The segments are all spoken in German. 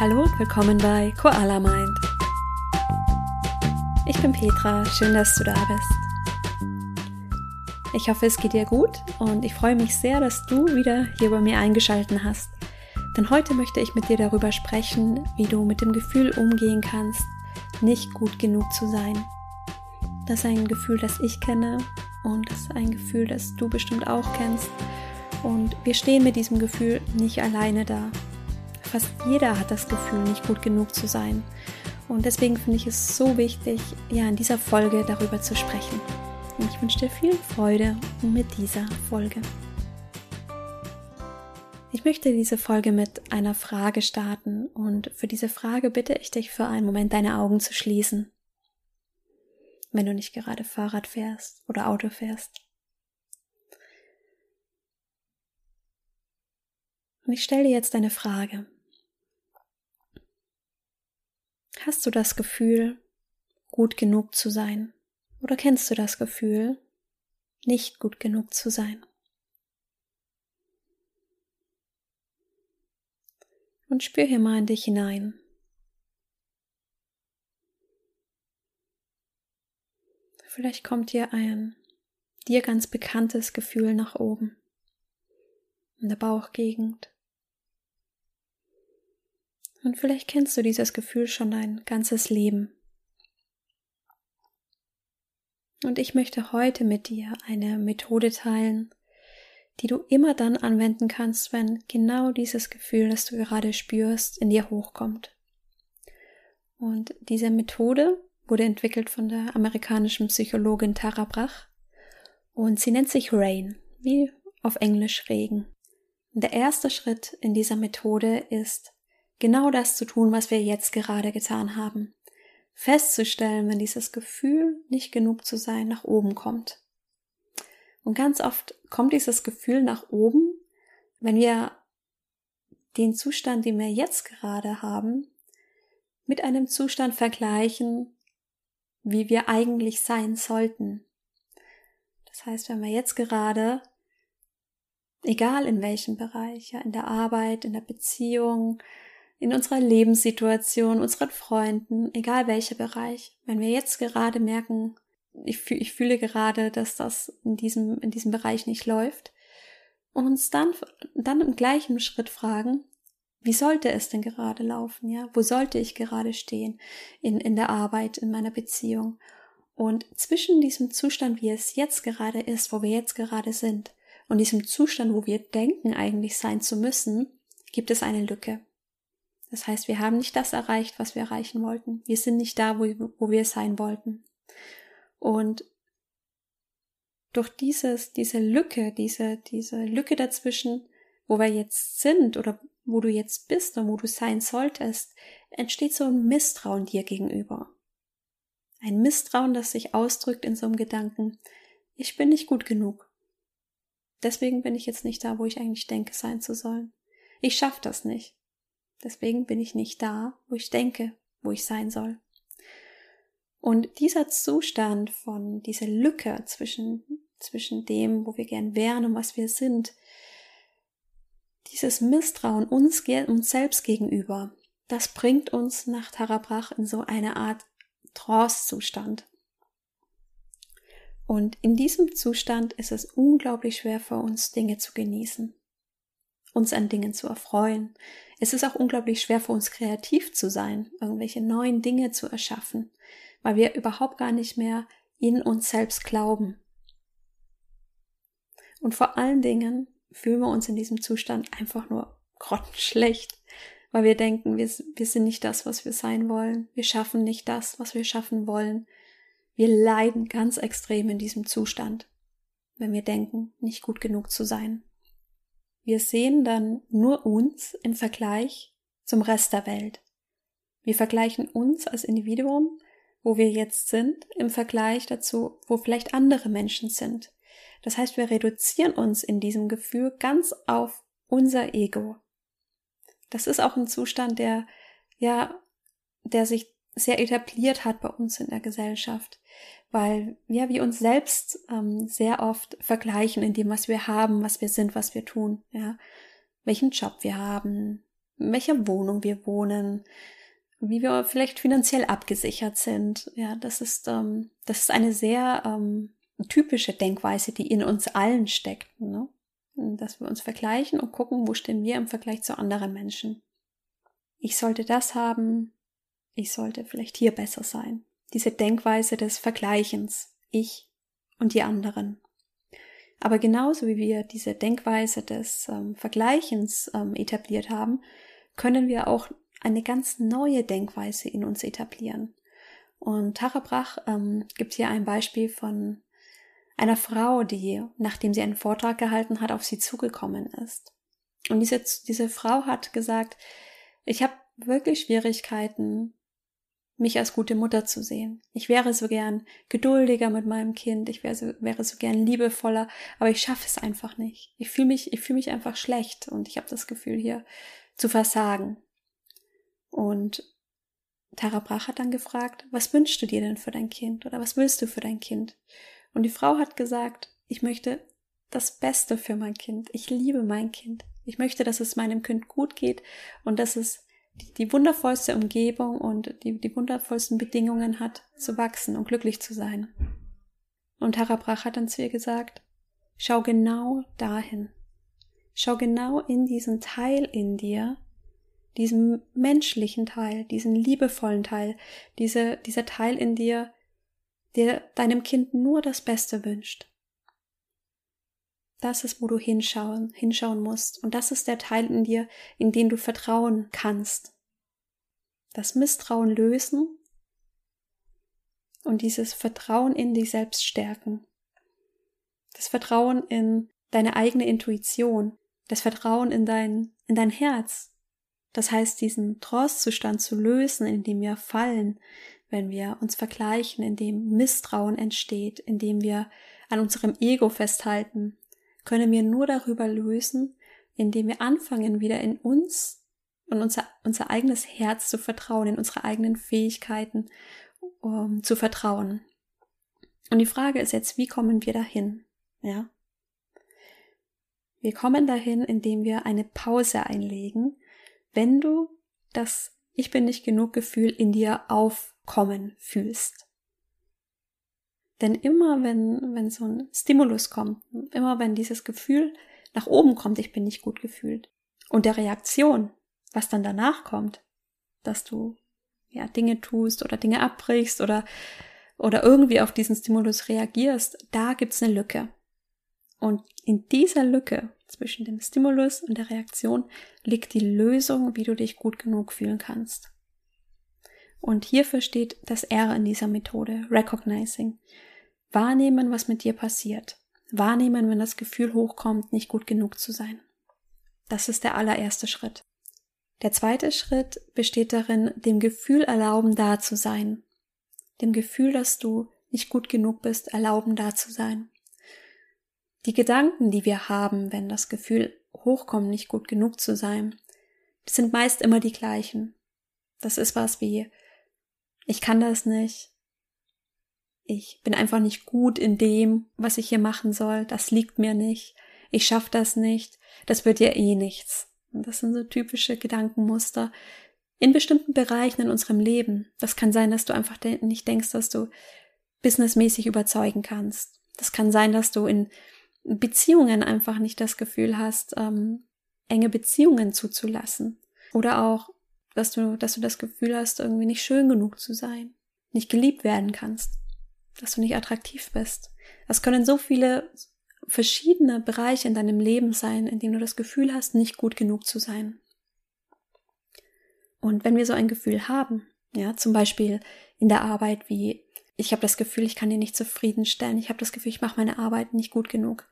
Hallo willkommen bei Koala Mind. Ich bin Petra, schön, dass du da bist. Ich hoffe, es geht dir gut und ich freue mich sehr, dass du wieder hier bei mir eingeschalten hast. Denn heute möchte ich mit dir darüber sprechen, wie du mit dem Gefühl umgehen kannst, nicht gut genug zu sein. Das ist ein Gefühl, das ich kenne und das ist ein Gefühl, das du bestimmt auch kennst. Und wir stehen mit diesem Gefühl nicht alleine da. Fast jeder hat das Gefühl, nicht gut genug zu sein. Und deswegen finde ich es so wichtig, ja, in dieser Folge darüber zu sprechen. Und ich wünsche dir viel Freude mit dieser Folge. Ich möchte diese Folge mit einer Frage starten und für diese Frage bitte ich dich für einen Moment deine Augen zu schließen. Wenn du nicht gerade Fahrrad fährst oder Auto fährst. Und ich stelle dir jetzt eine Frage. Hast du das Gefühl, gut genug zu sein? Oder kennst du das Gefühl, nicht gut genug zu sein? Und spür hier mal in dich hinein. Vielleicht kommt dir ein dir ganz bekanntes Gefühl nach oben, in der Bauchgegend. Und vielleicht kennst du dieses Gefühl schon dein ganzes Leben. Und ich möchte heute mit dir eine Methode teilen, die du immer dann anwenden kannst, wenn genau dieses Gefühl, das du gerade spürst, in dir hochkommt. Und diese Methode wurde entwickelt von der amerikanischen Psychologin Tara Brach und sie nennt sich Rain, wie auf Englisch Regen. Der erste Schritt in dieser Methode ist, genau das zu tun, was wir jetzt gerade getan haben. Festzustellen, wenn dieses Gefühl, nicht genug zu sein, nach oben kommt. Und ganz oft kommt dieses Gefühl nach oben, wenn wir den Zustand, den wir jetzt gerade haben, mit einem Zustand vergleichen, wie wir eigentlich sein sollten. Das heißt, wenn wir jetzt gerade, egal in welchem Bereich, ja, in der Arbeit, in der Beziehung, in unserer Lebenssituation, unseren Freunden, egal welcher Bereich. Wenn wir jetzt gerade merken, ich, fühl, ich fühle gerade, dass das in diesem, in diesem Bereich nicht läuft, und uns dann, dann im gleichen Schritt fragen, wie sollte es denn gerade laufen, ja? Wo sollte ich gerade stehen? In, in der Arbeit, in meiner Beziehung? Und zwischen diesem Zustand, wie es jetzt gerade ist, wo wir jetzt gerade sind, und diesem Zustand, wo wir denken, eigentlich sein zu müssen, gibt es eine Lücke. Das heißt, wir haben nicht das erreicht, was wir erreichen wollten. Wir sind nicht da, wo, wo wir sein wollten. Und durch dieses, diese Lücke, diese, diese Lücke dazwischen, wo wir jetzt sind oder wo du jetzt bist und wo du sein solltest, entsteht so ein Misstrauen dir gegenüber. Ein Misstrauen, das sich ausdrückt in so einem Gedanken, ich bin nicht gut genug. Deswegen bin ich jetzt nicht da, wo ich eigentlich denke, sein zu sollen. Ich schaff das nicht. Deswegen bin ich nicht da, wo ich denke, wo ich sein soll. Und dieser Zustand von dieser Lücke zwischen, zwischen dem, wo wir gern wären und was wir sind, dieses Misstrauen uns, uns selbst gegenüber, das bringt uns nach Tarabrach in so eine Art Trance-Zustand. Und in diesem Zustand ist es unglaublich schwer für uns, Dinge zu genießen, uns an Dingen zu erfreuen, es ist auch unglaublich schwer für uns kreativ zu sein, irgendwelche neuen Dinge zu erschaffen, weil wir überhaupt gar nicht mehr in uns selbst glauben. Und vor allen Dingen fühlen wir uns in diesem Zustand einfach nur grottenschlecht, weil wir denken, wir, wir sind nicht das, was wir sein wollen. Wir schaffen nicht das, was wir schaffen wollen. Wir leiden ganz extrem in diesem Zustand, wenn wir denken, nicht gut genug zu sein. Wir sehen dann nur uns im Vergleich zum Rest der Welt. Wir vergleichen uns als Individuum, wo wir jetzt sind, im Vergleich dazu, wo vielleicht andere Menschen sind. Das heißt, wir reduzieren uns in diesem Gefühl ganz auf unser Ego. Das ist auch ein Zustand, der, ja, der sich sehr etabliert hat bei uns in der Gesellschaft weil ja, wir uns selbst ähm, sehr oft vergleichen in dem, was wir haben, was wir sind, was wir tun, ja, welchen Job wir haben, in welcher Wohnung wir wohnen, wie wir vielleicht finanziell abgesichert sind. Ja, das ist, ähm, das ist eine sehr ähm, typische Denkweise, die in uns allen steckt. Ne? Dass wir uns vergleichen und gucken, wo stehen wir im Vergleich zu anderen Menschen. Ich sollte das haben, ich sollte vielleicht hier besser sein. Diese Denkweise des Vergleichens, ich und die anderen. Aber genauso wie wir diese Denkweise des ähm, Vergleichens ähm, etabliert haben, können wir auch eine ganz neue Denkweise in uns etablieren. Und Tara Brach ähm, gibt hier ein Beispiel von einer Frau, die, nachdem sie einen Vortrag gehalten hat, auf sie zugekommen ist. Und diese, diese Frau hat gesagt, ich habe wirklich Schwierigkeiten, mich als gute Mutter zu sehen. Ich wäre so gern geduldiger mit meinem Kind, ich wäre so, wäre so gern liebevoller, aber ich schaffe es einfach nicht. Ich fühle mich, ich fühle mich einfach schlecht und ich habe das Gefühl hier zu versagen. Und Tara Brach hat dann gefragt, was wünschst du dir denn für dein Kind oder was willst du für dein Kind? Und die Frau hat gesagt, ich möchte das Beste für mein Kind. Ich liebe mein Kind. Ich möchte, dass es meinem Kind gut geht und dass es die, die wundervollste Umgebung und die, die wundervollsten Bedingungen hat, zu wachsen und glücklich zu sein. Und Tara Brach hat dann zu ihr gesagt, schau genau dahin. Schau genau in diesen Teil in dir, diesem menschlichen Teil, diesen liebevollen Teil, diese, dieser Teil in dir, der deinem Kind nur das Beste wünscht. Das ist, wo du hinschauen, hinschauen musst. Und das ist der Teil in dir, in den du vertrauen kannst. Das Misstrauen lösen und dieses Vertrauen in dich selbst stärken. Das Vertrauen in deine eigene Intuition, das Vertrauen in dein, in dein Herz, das heißt, diesen Trostzustand zu lösen, in dem wir fallen, wenn wir uns vergleichen, in dem Misstrauen entsteht, in dem wir an unserem Ego festhalten, können wir nur darüber lösen, indem wir anfangen, wieder in uns und unser, unser eigenes Herz zu vertrauen, in unsere eigenen Fähigkeiten um, zu vertrauen. Und die Frage ist jetzt, wie kommen wir dahin? Ja? Wir kommen dahin, indem wir eine Pause einlegen wenn du das Ich bin nicht genug Gefühl in dir aufkommen fühlst. Denn immer wenn, wenn so ein Stimulus kommt, immer wenn dieses Gefühl nach oben kommt, ich bin nicht gut gefühlt, und der Reaktion, was dann danach kommt, dass du ja Dinge tust oder Dinge abbrichst oder oder irgendwie auf diesen Stimulus reagierst, da gibt's eine Lücke. Und in dieser Lücke zwischen dem Stimulus und der Reaktion liegt die Lösung, wie du dich gut genug fühlen kannst. Und hierfür steht das R in dieser Methode, Recognizing. Wahrnehmen, was mit dir passiert. Wahrnehmen, wenn das Gefühl hochkommt, nicht gut genug zu sein. Das ist der allererste Schritt. Der zweite Schritt besteht darin, dem Gefühl erlauben, da zu sein. Dem Gefühl, dass du nicht gut genug bist, erlauben, da zu sein. Die Gedanken, die wir haben, wenn das Gefühl hochkommt, nicht gut genug zu sein, sind meist immer die gleichen. Das ist was wie, ich kann das nicht, ich bin einfach nicht gut in dem, was ich hier machen soll, das liegt mir nicht, ich schaff das nicht, das wird ja eh nichts. Und das sind so typische Gedankenmuster in bestimmten Bereichen in unserem Leben. Das kann sein, dass du einfach nicht denkst, dass du businessmäßig überzeugen kannst. Das kann sein, dass du in Beziehungen einfach nicht das Gefühl hast, ähm, enge Beziehungen zuzulassen. Oder auch, dass du, dass du das Gefühl hast, irgendwie nicht schön genug zu sein, nicht geliebt werden kannst, dass du nicht attraktiv bist. Das können so viele verschiedene Bereiche in deinem Leben sein, in denen du das Gefühl hast, nicht gut genug zu sein. Und wenn wir so ein Gefühl haben, ja, zum Beispiel in der Arbeit wie ich habe das Gefühl, ich kann dir nicht zufriedenstellen, ich habe das Gefühl, ich mache meine Arbeit nicht gut genug,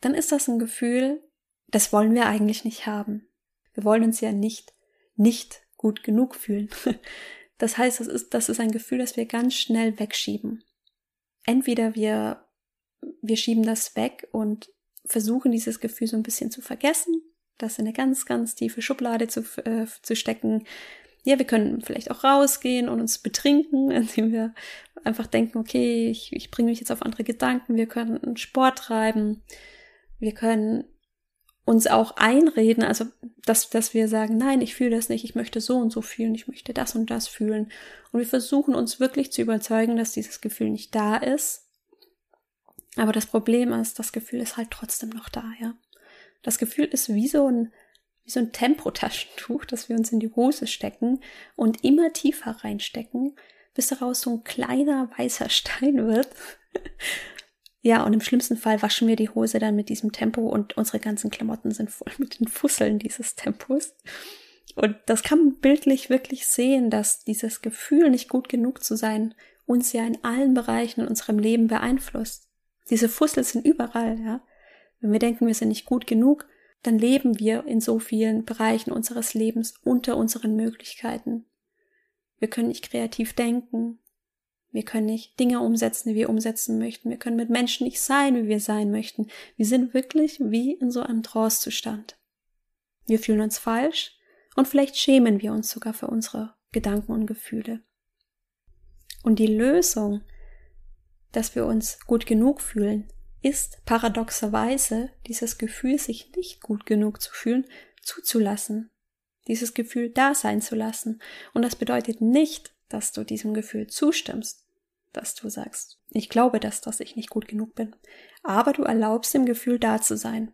dann ist das ein Gefühl, das wollen wir eigentlich nicht haben. Wir wollen uns ja nicht nicht gut genug fühlen. Das heißt, das ist, das ist ein Gefühl, das wir ganz schnell wegschieben. Entweder wir, wir schieben das weg und versuchen dieses Gefühl so ein bisschen zu vergessen, das in eine ganz, ganz tiefe Schublade zu, äh, zu stecken, ja, wir können vielleicht auch rausgehen und uns betrinken, indem wir einfach denken, okay, ich, ich bringe mich jetzt auf andere Gedanken, wir können Sport treiben, wir können uns auch einreden, also dass, dass wir sagen, nein, ich fühle das nicht, ich möchte so und so fühlen, ich möchte das und das fühlen. Und wir versuchen uns wirklich zu überzeugen, dass dieses Gefühl nicht da ist. Aber das Problem ist, das Gefühl ist halt trotzdem noch da, ja. Das Gefühl ist wie so ein, wie so ein Tempotaschentuch, das wir uns in die Hose stecken und immer tiefer reinstecken, bis daraus so ein kleiner weißer Stein wird. Ja, und im schlimmsten Fall waschen wir die Hose dann mit diesem Tempo und unsere ganzen Klamotten sind voll mit den Fusseln dieses Tempos. Und das kann man bildlich wirklich sehen, dass dieses Gefühl, nicht gut genug zu sein, uns ja in allen Bereichen in unserem Leben beeinflusst. Diese Fussel sind überall, ja. Wenn wir denken, wir sind nicht gut genug, dann leben wir in so vielen Bereichen unseres Lebens unter unseren Möglichkeiten. Wir können nicht kreativ denken, wir können nicht Dinge umsetzen, die wir umsetzen möchten. Wir können mit Menschen nicht sein, wie wir sein möchten. Wir sind wirklich wie in so einem Trance-Zustand. Wir fühlen uns falsch und vielleicht schämen wir uns sogar für unsere Gedanken und Gefühle. Und die Lösung, dass wir uns gut genug fühlen, ist paradoxerweise dieses Gefühl, sich nicht gut genug zu fühlen, zuzulassen. Dieses Gefühl da sein zu lassen. Und das bedeutet nicht, dass du diesem Gefühl zustimmst dass du sagst, ich glaube das, dass ich nicht gut genug bin. Aber du erlaubst dem Gefühl da zu sein.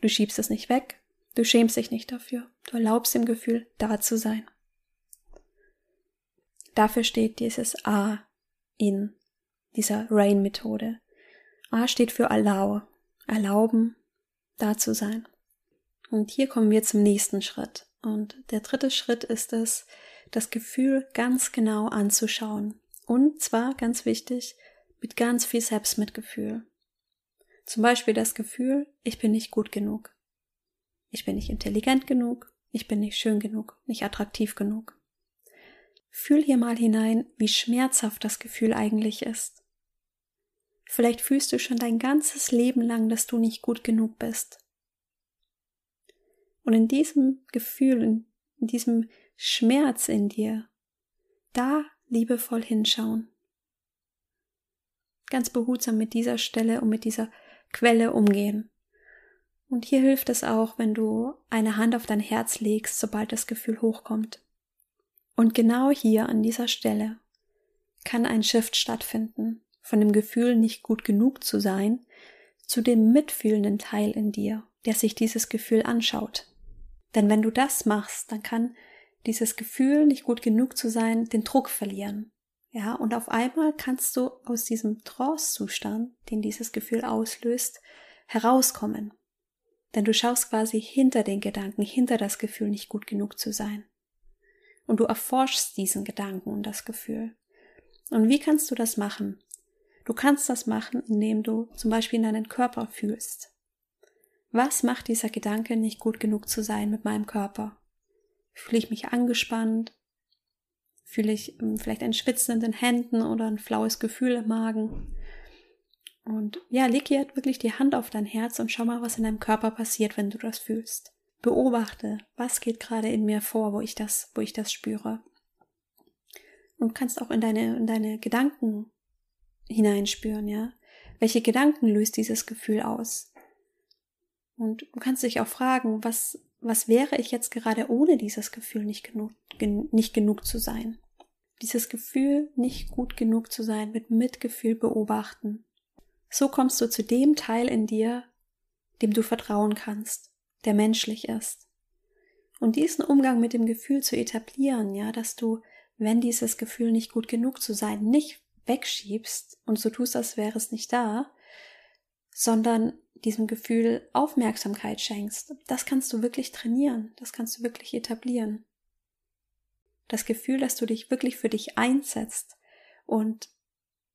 Du schiebst es nicht weg, du schämst dich nicht dafür. Du erlaubst dem Gefühl da zu sein. Dafür steht dieses A in dieser Rain-Methode. A steht für Allow, erlauben, da zu sein. Und hier kommen wir zum nächsten Schritt. Und der dritte Schritt ist es, das Gefühl ganz genau anzuschauen. Und zwar, ganz wichtig, mit ganz viel Selbstmitgefühl. Zum Beispiel das Gefühl, ich bin nicht gut genug. Ich bin nicht intelligent genug. Ich bin nicht schön genug, nicht attraktiv genug. Fühl hier mal hinein, wie schmerzhaft das Gefühl eigentlich ist. Vielleicht fühlst du schon dein ganzes Leben lang, dass du nicht gut genug bist. Und in diesem Gefühl, in diesem Schmerz in dir, da liebevoll hinschauen. Ganz behutsam mit dieser Stelle und mit dieser Quelle umgehen. Und hier hilft es auch, wenn du eine Hand auf dein Herz legst, sobald das Gefühl hochkommt. Und genau hier an dieser Stelle kann ein Shift stattfinden, von dem Gefühl, nicht gut genug zu sein, zu dem mitfühlenden Teil in dir, der sich dieses Gefühl anschaut. Denn wenn du das machst, dann kann dieses Gefühl, nicht gut genug zu sein, den Druck verlieren. Ja, und auf einmal kannst du aus diesem Trance-Zustand, den dieses Gefühl auslöst, herauskommen. Denn du schaust quasi hinter den Gedanken, hinter das Gefühl, nicht gut genug zu sein. Und du erforschst diesen Gedanken und das Gefühl. Und wie kannst du das machen? Du kannst das machen, indem du zum Beispiel in deinen Körper fühlst. Was macht dieser Gedanke, nicht gut genug zu sein mit meinem Körper? Fühle ich mich angespannt? Fühle ich ähm, vielleicht ein Schwitzen in den Händen oder ein flaues Gefühl im Magen? Und ja, leg hier wirklich die Hand auf dein Herz und schau mal, was in deinem Körper passiert, wenn du das fühlst. Beobachte, was geht gerade in mir vor, wo ich das, wo ich das spüre. Und kannst auch in deine, in deine Gedanken hineinspüren, ja. Welche Gedanken löst dieses Gefühl aus? Und du kannst dich auch fragen, was, was wäre ich jetzt gerade ohne dieses Gefühl nicht genug, gen, nicht genug zu sein? Dieses Gefühl, nicht gut genug zu sein, mit Mitgefühl beobachten. So kommst du zu dem Teil in dir, dem du vertrauen kannst, der menschlich ist. Und diesen Umgang mit dem Gefühl zu etablieren, ja, dass du, wenn dieses Gefühl nicht gut genug zu sein, nicht wegschiebst und so tust, als wäre es nicht da, sondern diesem Gefühl Aufmerksamkeit schenkst, das kannst du wirklich trainieren, das kannst du wirklich etablieren. Das Gefühl, dass du dich wirklich für dich einsetzt und,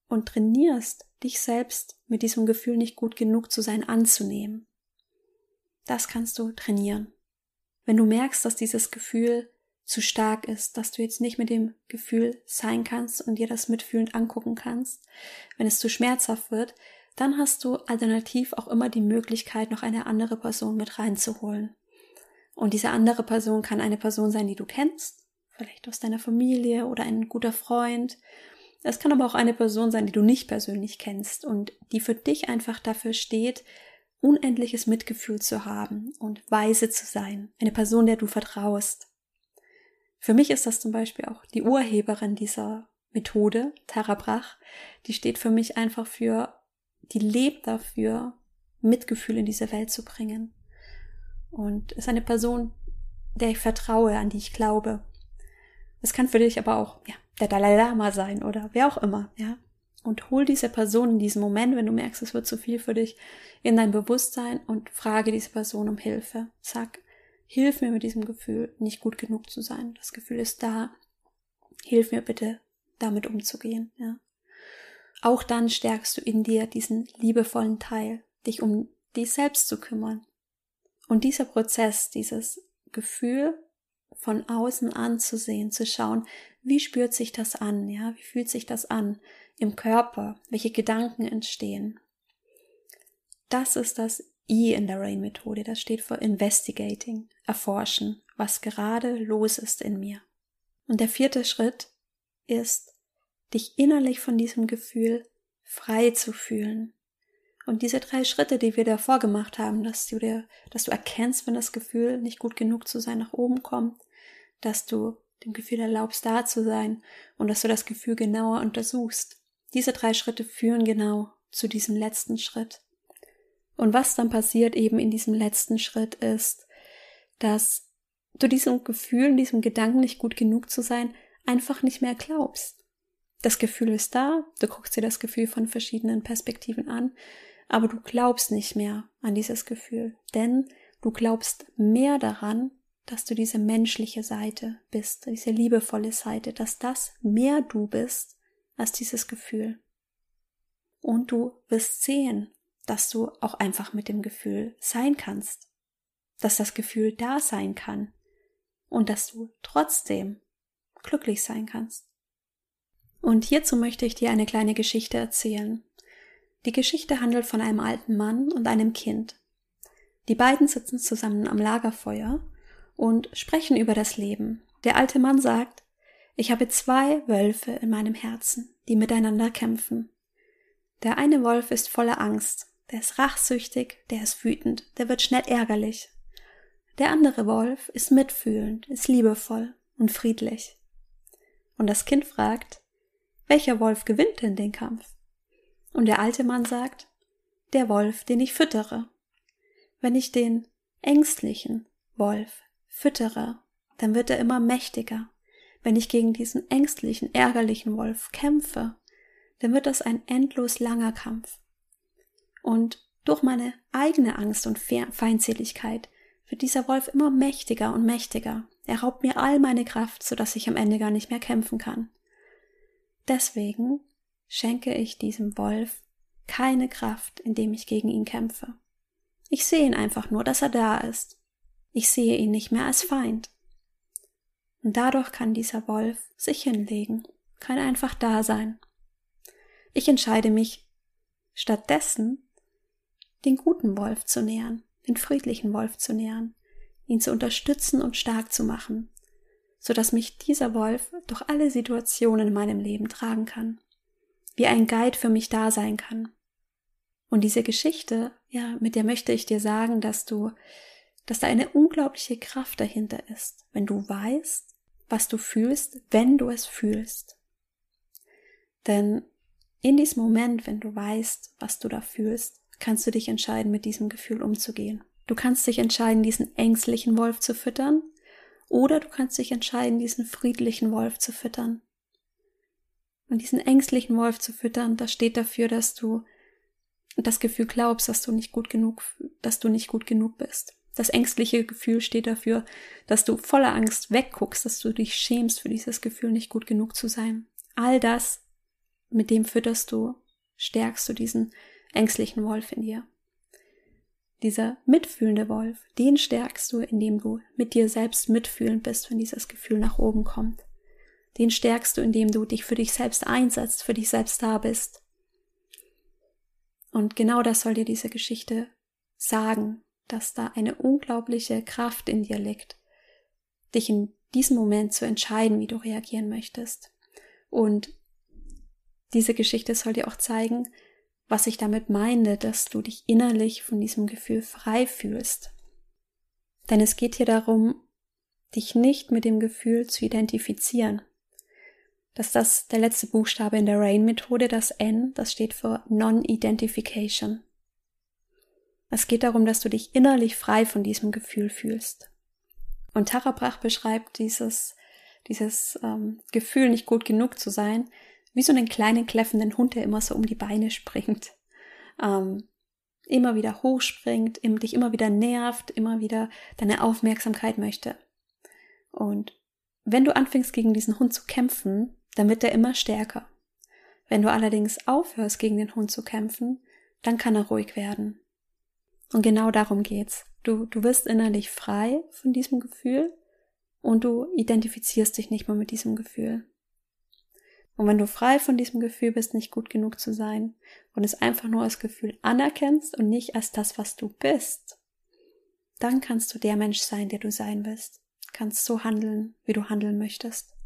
und trainierst, dich selbst mit diesem Gefühl nicht gut genug zu sein anzunehmen. Das kannst du trainieren. Wenn du merkst, dass dieses Gefühl zu stark ist, dass du jetzt nicht mit dem Gefühl sein kannst und dir das mitfühlend angucken kannst, wenn es zu schmerzhaft wird, dann hast du alternativ auch immer die Möglichkeit, noch eine andere Person mit reinzuholen. Und diese andere Person kann eine Person sein, die du kennst, vielleicht aus deiner Familie oder ein guter Freund. Es kann aber auch eine Person sein, die du nicht persönlich kennst und die für dich einfach dafür steht, unendliches Mitgefühl zu haben und weise zu sein, eine Person, der du vertraust. Für mich ist das zum Beispiel auch die Urheberin dieser Methode, Tara Brach, die steht für mich einfach für, die lebt dafür, Mitgefühl in diese Welt zu bringen. Und ist eine Person, der ich vertraue, an die ich glaube. Es kann für dich aber auch, ja, der Dalai Lama sein oder wer auch immer, ja. Und hol diese Person in diesem Moment, wenn du merkst, es wird zu viel für dich, in dein Bewusstsein und frage diese Person um Hilfe. Sag, hilf mir mit diesem Gefühl, nicht gut genug zu sein. Das Gefühl ist da. Hilf mir bitte, damit umzugehen, ja. Auch dann stärkst du in dir diesen liebevollen Teil, dich um dich selbst zu kümmern. Und dieser Prozess, dieses Gefühl von außen anzusehen, zu schauen, wie spürt sich das an, ja, wie fühlt sich das an im Körper, welche Gedanken entstehen. Das ist das I in der Rain-Methode, das steht für Investigating, erforschen, was gerade los ist in mir. Und der vierte Schritt ist, dich innerlich von diesem Gefühl frei zu fühlen. Und diese drei Schritte, die wir davor gemacht haben, dass du dir, dass du erkennst, wenn das Gefühl nicht gut genug zu sein nach oben kommt, dass du dem Gefühl erlaubst, da zu sein und dass du das Gefühl genauer untersuchst. Diese drei Schritte führen genau zu diesem letzten Schritt. Und was dann passiert eben in diesem letzten Schritt ist, dass du diesem Gefühl, diesem Gedanken nicht gut genug zu sein, einfach nicht mehr glaubst. Das Gefühl ist da, du guckst dir das Gefühl von verschiedenen Perspektiven an, aber du glaubst nicht mehr an dieses Gefühl, denn du glaubst mehr daran, dass du diese menschliche Seite bist, diese liebevolle Seite, dass das mehr du bist als dieses Gefühl. Und du wirst sehen, dass du auch einfach mit dem Gefühl sein kannst, dass das Gefühl da sein kann und dass du trotzdem glücklich sein kannst. Und hierzu möchte ich dir eine kleine Geschichte erzählen. Die Geschichte handelt von einem alten Mann und einem Kind. Die beiden sitzen zusammen am Lagerfeuer und sprechen über das Leben. Der alte Mann sagt, ich habe zwei Wölfe in meinem Herzen, die miteinander kämpfen. Der eine Wolf ist voller Angst, der ist rachsüchtig, der ist wütend, der wird schnell ärgerlich. Der andere Wolf ist mitfühlend, ist liebevoll und friedlich. Und das Kind fragt, welcher Wolf gewinnt denn den Kampf? Und der alte Mann sagt, der Wolf, den ich füttere. Wenn ich den ängstlichen Wolf füttere, dann wird er immer mächtiger. Wenn ich gegen diesen ängstlichen, ärgerlichen Wolf kämpfe, dann wird das ein endlos langer Kampf. Und durch meine eigene Angst und Feindseligkeit wird dieser Wolf immer mächtiger und mächtiger. Er raubt mir all meine Kraft, so dass ich am Ende gar nicht mehr kämpfen kann. Deswegen schenke ich diesem Wolf keine Kraft, indem ich gegen ihn kämpfe. Ich sehe ihn einfach nur, dass er da ist. Ich sehe ihn nicht mehr als Feind. Und dadurch kann dieser Wolf sich hinlegen, kann einfach da sein. Ich entscheide mich stattdessen, den guten Wolf zu nähern, den friedlichen Wolf zu nähern, ihn zu unterstützen und stark zu machen, so dass mich dieser Wolf durch alle Situationen in meinem Leben tragen kann, wie ein Guide für mich da sein kann. Und diese Geschichte, ja, mit der möchte ich dir sagen, dass du dass da eine unglaubliche Kraft dahinter ist, wenn du weißt, was du fühlst, wenn du es fühlst. Denn in diesem Moment, wenn du weißt, was du da fühlst, kannst du dich entscheiden, mit diesem Gefühl umzugehen. Du kannst dich entscheiden, diesen ängstlichen Wolf zu füttern, oder du kannst dich entscheiden, diesen friedlichen Wolf zu füttern. Und diesen ängstlichen Wolf zu füttern, das steht dafür, dass du das Gefühl glaubst, dass du nicht gut genug, dass du nicht gut genug bist. Das ängstliche Gefühl steht dafür, dass du voller Angst wegguckst, dass du dich schämst für dieses Gefühl, nicht gut genug zu sein. All das, mit dem fütterst du, stärkst du diesen ängstlichen Wolf in dir. Dieser mitfühlende Wolf, den stärkst du, indem du mit dir selbst mitfühlend bist, wenn dieses Gefühl nach oben kommt. Den stärkst du, indem du dich für dich selbst einsetzt, für dich selbst da bist. Und genau das soll dir diese Geschichte sagen, dass da eine unglaubliche Kraft in dir liegt, dich in diesem Moment zu entscheiden, wie du reagieren möchtest. Und diese Geschichte soll dir auch zeigen, was ich damit meine, dass du dich innerlich von diesem Gefühl frei fühlst. Denn es geht hier darum, dich nicht mit dem Gefühl zu identifizieren. Dass das der letzte Buchstabe in der RAIN-Methode, das N, das steht für Non-Identification. Es geht darum, dass du dich innerlich frei von diesem Gefühl fühlst. Und Tara Brach beschreibt dieses, dieses ähm, Gefühl, nicht gut genug zu sein, wie so einen kleinen kläffenden Hund, der immer so um die Beine springt. Ähm, immer wieder hochspringt, dich immer wieder nervt, immer wieder deine Aufmerksamkeit möchte. Und wenn du anfängst gegen diesen Hund zu kämpfen, dann wird er immer stärker. Wenn du allerdings aufhörst gegen den Hund zu kämpfen, dann kann er ruhig werden. Und genau darum geht's. Du, du wirst innerlich frei von diesem Gefühl und du identifizierst dich nicht mehr mit diesem Gefühl. Und wenn du frei von diesem Gefühl bist, nicht gut genug zu sein und es einfach nur als Gefühl anerkennst und nicht als das, was du bist, dann kannst du der Mensch sein, der du sein willst. Kannst so handeln, wie du handeln möchtest.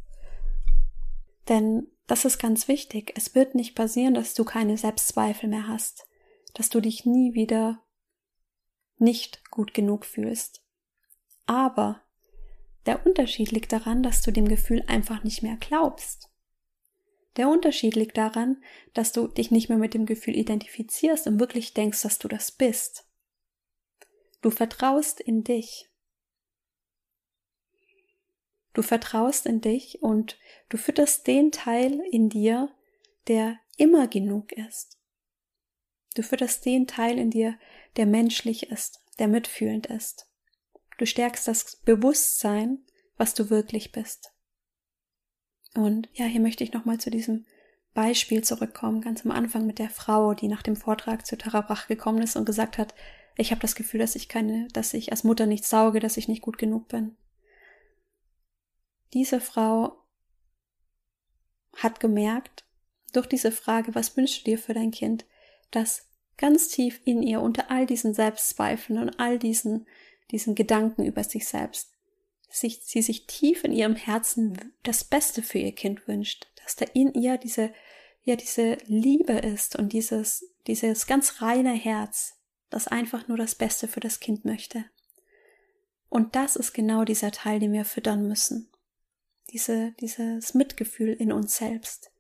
Denn das ist ganz wichtig. Es wird nicht passieren, dass du keine Selbstzweifel mehr hast, dass du dich nie wieder nicht gut genug fühlst. Aber der Unterschied liegt daran, dass du dem Gefühl einfach nicht mehr glaubst. Der Unterschied liegt daran, dass du dich nicht mehr mit dem Gefühl identifizierst und wirklich denkst, dass du das bist. Du vertraust in dich. Du vertraust in dich und du fütterst den Teil in dir, der immer genug ist. Du fütterst den Teil in dir, der menschlich ist, der mitfühlend ist. Du stärkst das Bewusstsein, was du wirklich bist. Und ja, hier möchte ich nochmal zu diesem Beispiel zurückkommen, ganz am Anfang mit der Frau, die nach dem Vortrag zu Tarabrach gekommen ist und gesagt hat, ich habe das Gefühl, dass ich keine, dass ich als Mutter nicht sauge, dass ich nicht gut genug bin. Diese Frau hat gemerkt, durch diese Frage, was wünschst du dir für dein Kind, dass ganz tief in ihr unter all diesen Selbstzweifeln und all diesen, diesen Gedanken über sich selbst sich, sie sich tief in ihrem Herzen das Beste für ihr Kind wünscht, dass da in ihr diese, ja, diese Liebe ist und dieses, dieses ganz reine Herz, das einfach nur das Beste für das Kind möchte. Und das ist genau dieser Teil, den wir füttern müssen. Diese, dieses Mitgefühl in uns selbst.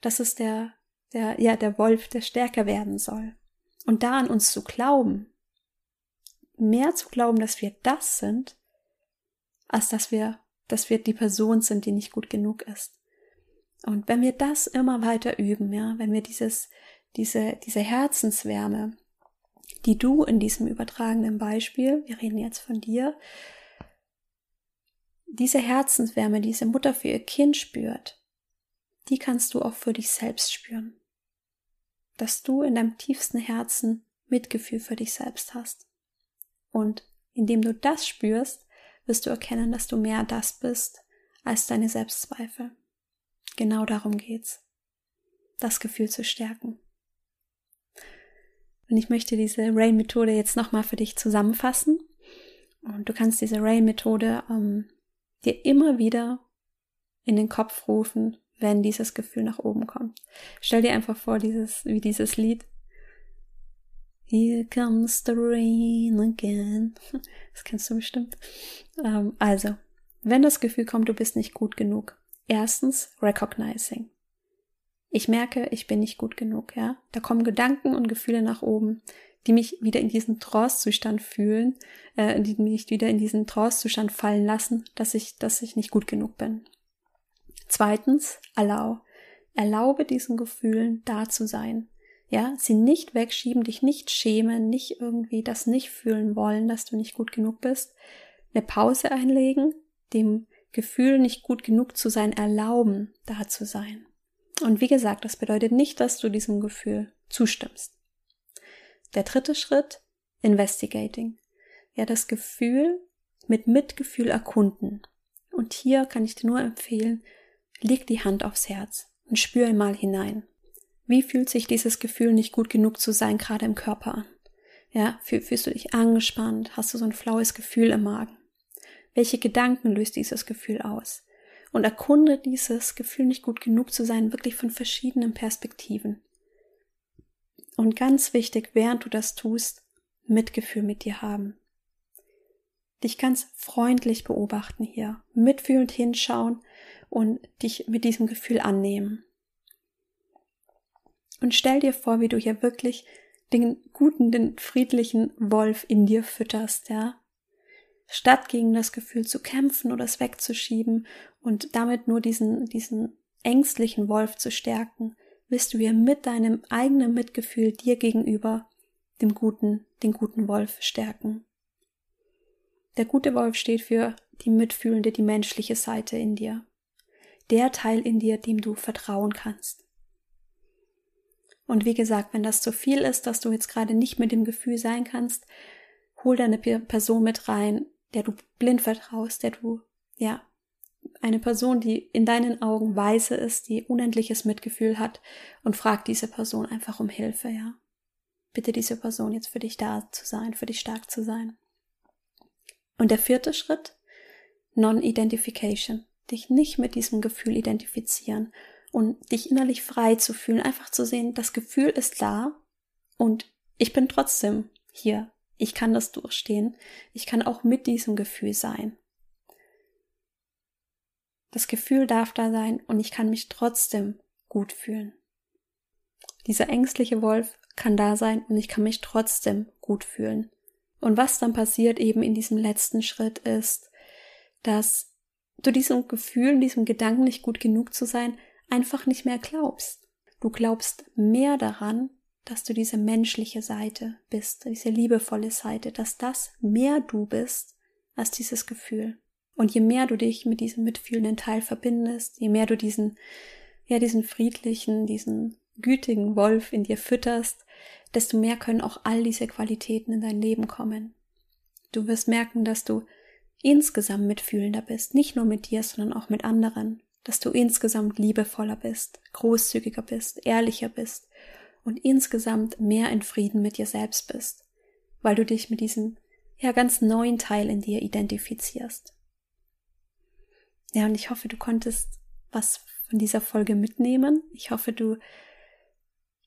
Das ist der, der, ja, der Wolf, der stärker werden soll. Und da an uns zu glauben, mehr zu glauben, dass wir das sind, als dass wir, dass wir die Person sind, die nicht gut genug ist. Und wenn wir das immer weiter üben, ja, wenn wir dieses, diese, diese Herzenswärme, die du in diesem übertragenen Beispiel, wir reden jetzt von dir, diese Herzenswärme, diese Mutter für ihr Kind spürt, die kannst du auch für dich selbst spüren. Dass du in deinem tiefsten Herzen Mitgefühl für dich selbst hast. Und indem du das spürst, wirst du erkennen, dass du mehr das bist als deine Selbstzweifel. Genau darum geht's. Das Gefühl zu stärken. Und ich möchte diese Rain-Methode jetzt nochmal für dich zusammenfassen. Und du kannst diese Rain-Methode ähm, dir immer wieder in den Kopf rufen, wenn dieses Gefühl nach oben kommt. Stell dir einfach vor, dieses, wie dieses Lied. Here comes the rain again. Das kennst du bestimmt. Ähm, also, wenn das Gefühl kommt, du bist nicht gut genug. Erstens, recognizing. Ich merke, ich bin nicht gut genug, ja. Da kommen Gedanken und Gefühle nach oben, die mich wieder in diesen Trance-Zustand fühlen, äh, die mich wieder in diesen Trance-Zustand fallen lassen, dass ich, dass ich nicht gut genug bin. Zweitens, allow. Erlaube diesen Gefühlen da zu sein. Ja, sie nicht wegschieben, dich nicht schämen, nicht irgendwie das nicht fühlen wollen, dass du nicht gut genug bist. Eine Pause einlegen, dem Gefühl, nicht gut genug zu sein, erlauben, da zu sein. Und wie gesagt, das bedeutet nicht, dass du diesem Gefühl zustimmst. Der dritte Schritt, investigating. Ja, das Gefühl mit Mitgefühl erkunden. Und hier kann ich dir nur empfehlen, leg die Hand aufs Herz und spür mal hinein. Wie fühlt sich dieses Gefühl, nicht gut genug zu sein, gerade im Körper an? Ja, fühlst du dich angespannt? Hast du so ein flaues Gefühl im Magen? Welche Gedanken löst dieses Gefühl aus? Und erkunde dieses Gefühl, nicht gut genug zu sein, wirklich von verschiedenen Perspektiven. Und ganz wichtig, während du das tust, Mitgefühl mit dir haben. Dich ganz freundlich beobachten hier, mitfühlend hinschauen und dich mit diesem Gefühl annehmen. Und stell dir vor, wie du hier wirklich den guten, den friedlichen Wolf in dir fütterst, ja. Statt gegen das Gefühl zu kämpfen oder es wegzuschieben und damit nur diesen, diesen ängstlichen Wolf zu stärken, wirst du hier mit deinem eigenen Mitgefühl dir gegenüber dem guten, den guten Wolf stärken. Der gute Wolf steht für die mitfühlende, die menschliche Seite in dir. Der Teil in dir, dem du vertrauen kannst. Und wie gesagt, wenn das zu viel ist, dass du jetzt gerade nicht mit dem Gefühl sein kannst, hol deine Person mit rein, der du blind vertraust, der du, ja, eine Person, die in deinen Augen weise ist, die unendliches Mitgefühl hat und frag diese Person einfach um Hilfe, ja. Bitte diese Person jetzt für dich da zu sein, für dich stark zu sein. Und der vierte Schritt, Non-Identification. Dich nicht mit diesem Gefühl identifizieren und dich innerlich frei zu fühlen, einfach zu sehen, das Gefühl ist da und ich bin trotzdem hier. Ich kann das durchstehen. Ich kann auch mit diesem Gefühl sein. Das Gefühl darf da sein und ich kann mich trotzdem gut fühlen. Dieser ängstliche Wolf kann da sein und ich kann mich trotzdem gut fühlen. Und was dann passiert eben in diesem letzten Schritt ist, dass du diesem Gefühl, diesem Gedanken nicht gut genug zu sein, einfach nicht mehr glaubst. Du glaubst mehr daran, dass du diese menschliche Seite bist, diese liebevolle Seite, dass das mehr du bist als dieses Gefühl. Und je mehr du dich mit diesem mitfühlenden Teil verbindest, je mehr du diesen, ja, diesen friedlichen, diesen gütigen Wolf in dir fütterst, desto mehr können auch all diese Qualitäten in dein Leben kommen. Du wirst merken, dass du insgesamt mitfühlender bist, nicht nur mit dir, sondern auch mit anderen, dass du insgesamt liebevoller bist, großzügiger bist, ehrlicher bist und insgesamt mehr in Frieden mit dir selbst bist, weil du dich mit diesem ja ganz neuen Teil in dir identifizierst. Ja, und ich hoffe, du konntest was von dieser Folge mitnehmen. Ich hoffe, du,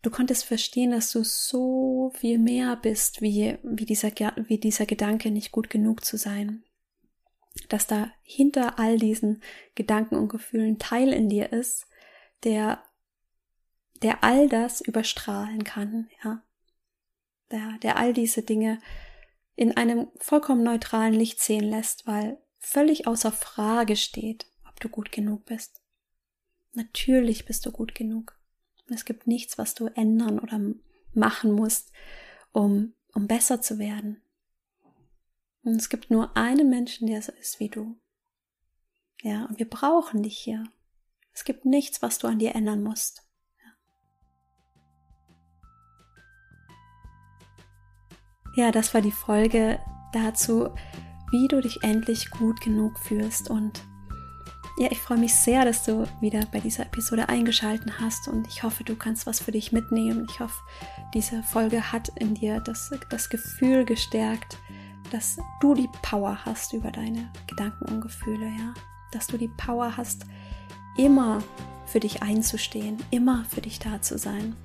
du konntest verstehen, dass du so viel mehr bist, wie, wie dieser, wie dieser Gedanke, nicht gut genug zu sein. Dass da hinter all diesen Gedanken und Gefühlen Teil in dir ist, der, der all das überstrahlen kann, ja. Der, der all diese Dinge in einem vollkommen neutralen Licht sehen lässt, weil völlig außer Frage steht, ob du gut genug bist. Natürlich bist du gut genug. Es gibt nichts, was du ändern oder machen musst, um, um besser zu werden. Und es gibt nur einen Menschen, der so ist wie du. Ja, und wir brauchen dich hier. Es gibt nichts, was du an dir ändern musst. Ja, ja das war die Folge dazu, wie du dich endlich gut genug fühlst. Und ja, ich freue mich sehr, dass du wieder bei dieser Episode eingeschalten hast und ich hoffe, du kannst was für dich mitnehmen. Ich hoffe, diese Folge hat in dir das, das Gefühl gestärkt, dass du die Power hast über deine Gedanken und Gefühle, ja. Dass du die Power hast, immer für dich einzustehen, immer für dich da zu sein.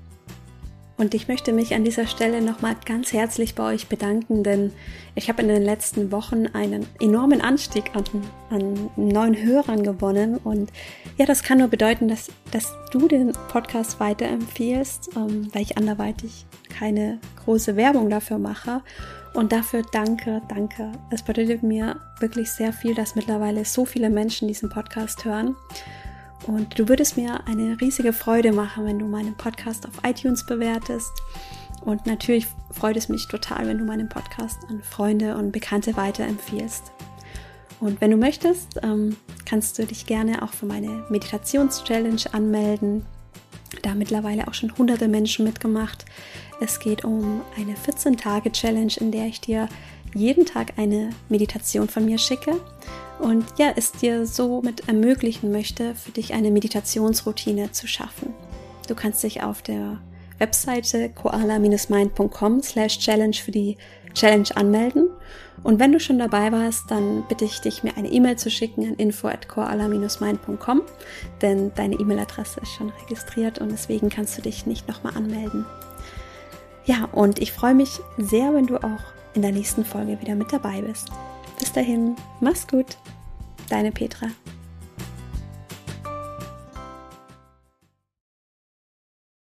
Und ich möchte mich an dieser Stelle nochmal ganz herzlich bei euch bedanken, denn ich habe in den letzten Wochen einen enormen Anstieg an, an, neuen Hörern gewonnen. Und ja, das kann nur bedeuten, dass, dass du den Podcast weiterempfiehlst, ähm, weil ich anderweitig keine große Werbung dafür mache. Und dafür danke, danke. Es bedeutet mir wirklich sehr viel, dass mittlerweile so viele Menschen diesen Podcast hören. Und du würdest mir eine riesige Freude machen, wenn du meinen Podcast auf iTunes bewertest. Und natürlich freut es mich total, wenn du meinen Podcast an Freunde und Bekannte weiterempfiehlst. Und wenn du möchtest, ähm, kannst du dich gerne auch für meine Meditations-Challenge anmelden. Da mittlerweile auch schon hunderte Menschen mitgemacht. Es geht um eine 14-Tage-Challenge, in der ich dir jeden Tag eine Meditation von mir schicke und ja, es dir somit ermöglichen möchte, für dich eine Meditationsroutine zu schaffen. Du kannst dich auf der Webseite koala-mind.com slash challenge für die Challenge anmelden. Und wenn du schon dabei warst, dann bitte ich dich, mir eine E-Mail zu schicken an info at koala-mind.com, denn deine E-Mail-Adresse ist schon registriert und deswegen kannst du dich nicht nochmal anmelden. Ja, und ich freue mich sehr, wenn du auch in der nächsten Folge wieder mit dabei bist. Bis dahin, mach's gut, deine Petra.